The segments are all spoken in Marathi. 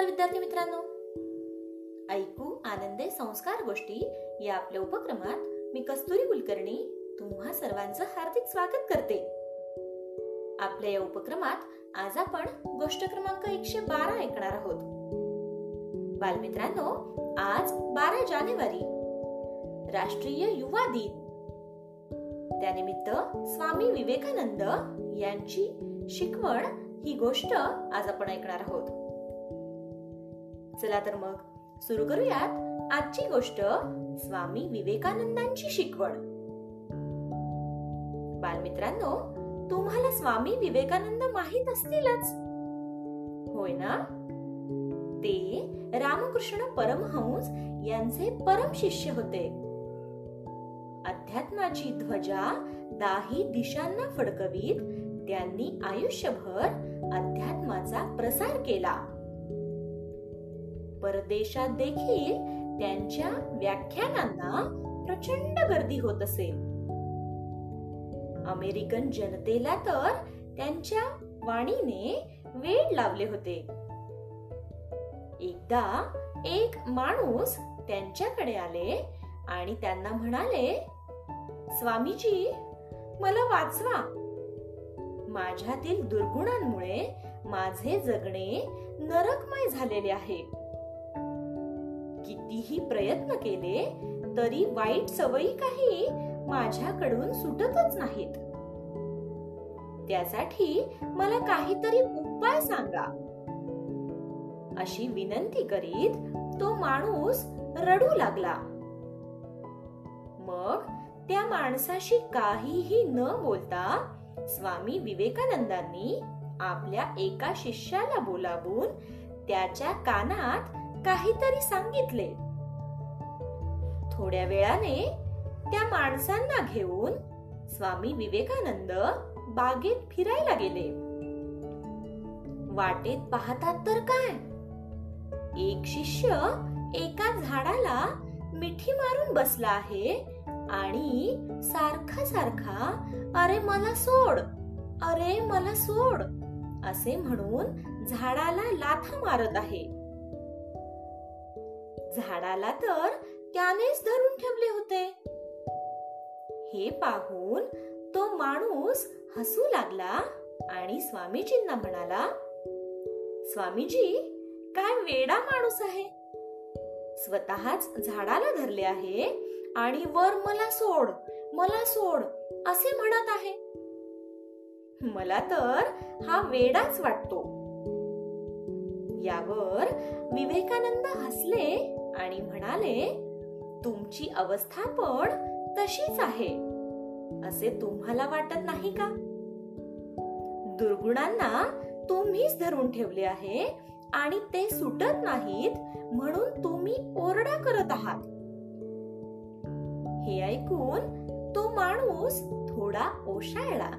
नमस्कार विद्यार्थी मित्रांनो. ऐकू आनंदे संस्कार गोष्टी या आपल्या उपक्रमात मी कस्तुरी कुलकर्णी तुम्हा सर्वांचं हार्दिक स्वागत करते. आपल्या या उपक्रमात आज आपण गोष्ट क्रमांक एकशे बारा ऐकणार आहोत. बालमित्रांनो आज बारा जानेवारी राष्ट्रीय युवा दिन. त्यानिमित्त स्वामी विवेकानंद यांची शिकवण ही गोष्ट आज आपण ऐकणार आहोत. चला तर मग. सुरू करूयात आजची गोष्ट स्वामी विवेकानंदांची शिकवण. बालमित्रांनो तुम्हाला स्वामी विवेकानंद माहीत असतीलच. होय ना? ते रामकृष्ण परमहंस यांचे परम शिष्य होते. अध्यात्माची ध्वजा दाही दिशांना फडकवीत त्यांनी आयुष्यभर अध्यात्माचा प्रसार केला. परदेशात देखील त्यांच्या व्याख्यानांना प्रचंड गर्दी होत असे. अमेरिकन जनतेला तर त्यांच्या वाणीने वेळ लावले होते. एकदा एक माणूस त्यांच्याकडे आले आणि त्यांना म्हणाले स्वामीजी मला वाचवा. माझ्यातील दुर्गुणांमुळे माझे जगणे नरकमय झालेले आहे. कितीही प्रयत्न केले तरी वाईट सवयी काही माझ्याकडून सुटतच नाहीत. त्यासाठी मला काहीतरी उपाय सांगा. अशी विनंती करीत तो माणूस रडू लागला. मग त्या माणसाशी काहीही न बोलता स्वामी विवेकानंदांनी आपल्या एका शिष्याला बोलावून त्याच्या कानात काहीतरी सांगितले. थोड्या वेळाने त्या माणसांना घेऊन स्वामी विवेकानंद बागेत फिरायला गेले. वाटेत पाहतात तर काय? एक शिष्य एका झाडाला मिठी मारून बसला आहे आणि सारखा सारखा अरे मला सोड अरे मला सोड असे म्हणून झाडाला लाथा मारत आहे. झाडाला तर त्यानेच धरून ठेवले होते. हे पाहून तो माणूस हसू लागला आणि स्वामीजींना म्हणाला स्वामीजी काय वेडा माणूस आहे. स्वतःच झाडाला धरले आहे आणि वर मला सोड मला सोड असे म्हणत आहे. मला तर हा वेडाच वाटतो. यावर विवेकानंद हसले आणि म्हणाले तुमची अवस्था पण तशीच आहे. असे तुम्हाला वाटत नाही का? दुर्गुणांना तुम्हीच धरून ठेवले आहे आणि ते सुटत नाहीत म्हणून तुम्ही ओरडा करत आहात. हे ऐकून तो माणूस थोडा ओशाळला.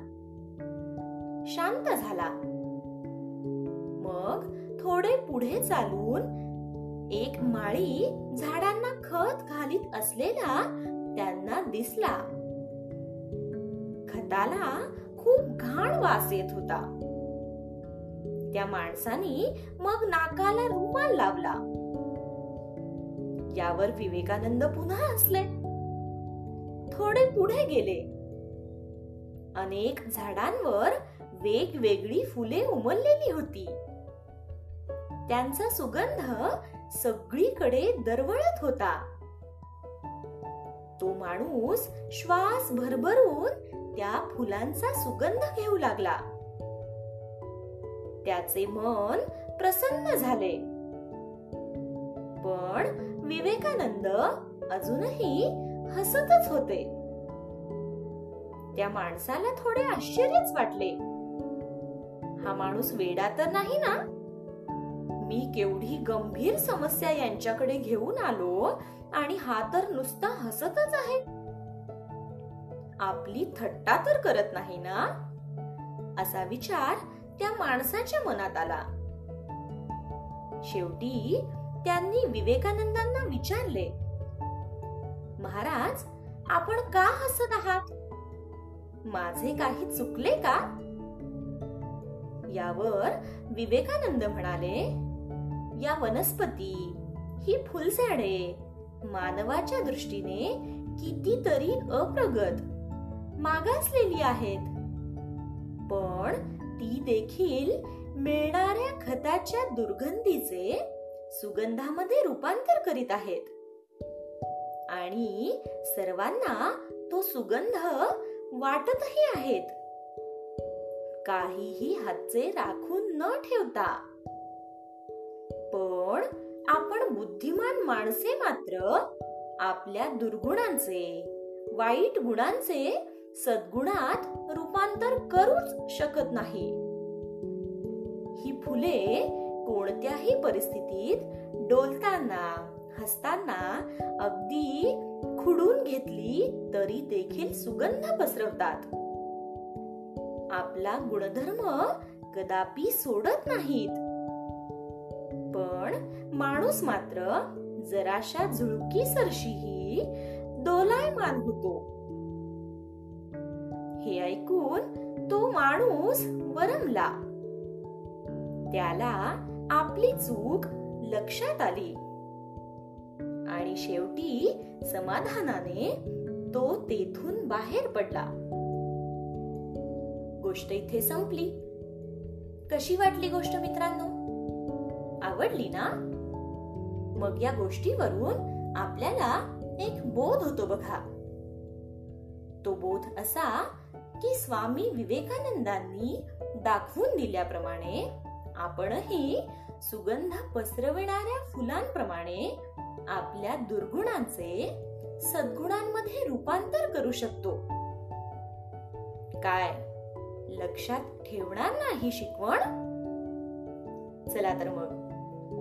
शांत झाला. मग थोडे पुढे चालून एक माळी झाडांना खत घालीत असलेला त्यांना दिसला. खताला खूप घाण वास येत होता. त्या माणसाने मग नाकाला रुमाल लावला. यावर विवेकानंद पुन्हा हसले. थोडे पुढे गेले. अनेक झाडांवर वेगवेगळी फुले उमललेली होती. त्यांचा सुगंध सगळीकडे दरवळत होता. तो माणूस श्वास भरभरून त्या फुलांचा सुगंध घेऊ लागला. त्याचे मन प्रसन्न झाले. पण विवेकानंद अजूनही हसतच होते. त्या माणसाला थोडे आश्चर्यच वाटले. हा माणूस वेडा तर नाही ना? मी केवढी गंभीर समस्या यांच्याकडे घेऊन आलो आणि हा तर नुसता हसतच आहे. आपली थट्टा तर करत नाही ना? असा विचार त्या माणसाच्या मनात आला. शेवटी त्यांनी विवेकानंदांना विचारले महाराज आपण का हसत आहात? माझे काही चुकले का? यावर विवेकानंद म्हणाले या वनस्पती ही फुलझाडे मानवाच्या दृष्टीने कितीतरी अप्रगत मागासलेली आहेत. पण ती देखील मिळणाऱ्या खताच्या दुर्गंधीचे सुगंधामध्ये रूपांतर करीत आहेत. आणि सर्वांना तो सुगंध वाटतही आहेत. काहीही हातचे राखून न ठेवता आपण बुद्धिमान माणसे मात्र आपल्या दुर्गुणांचे वाईट गुणांचे सद्गुणात रूपांतर करूच शकत नाही. ही फुले कोणत्याही परिस्थितीत डोलताना हसताना अगदी खुडून घेतली तरी देखील सुगंध पसरवतात. आपला गुणधर्म कदापि सोडत नाहीत. पण माणूस मात्र जराशा झुळकी सरशीही दोलायमान होतो. हे ऐकून तो माणूस वरमला. त्याला आपली चूक लक्षात आली. आणि शेवटी समाधानाने तो तेथून बाहेर पडला. गोष्ट इथे संपली. कशी वाटली गोष्ट मित्रांनो? आवडली ना? मग या गोष्टीवरून आपल्याला एक बोध होतो बघा. तो बोध असा की स्वामी विवेकानंदांनी दाखवून दिल्याप्रमाणे आपणही सुगंध पसरविणाऱ्या फुलांप्रमाणे आपल्या दुर्गुणांचे सद्गुणांमध्ये रूपांतर करू शकतो. काय? लक्षात ठेवणार नाही शिकवण? चला तर मग.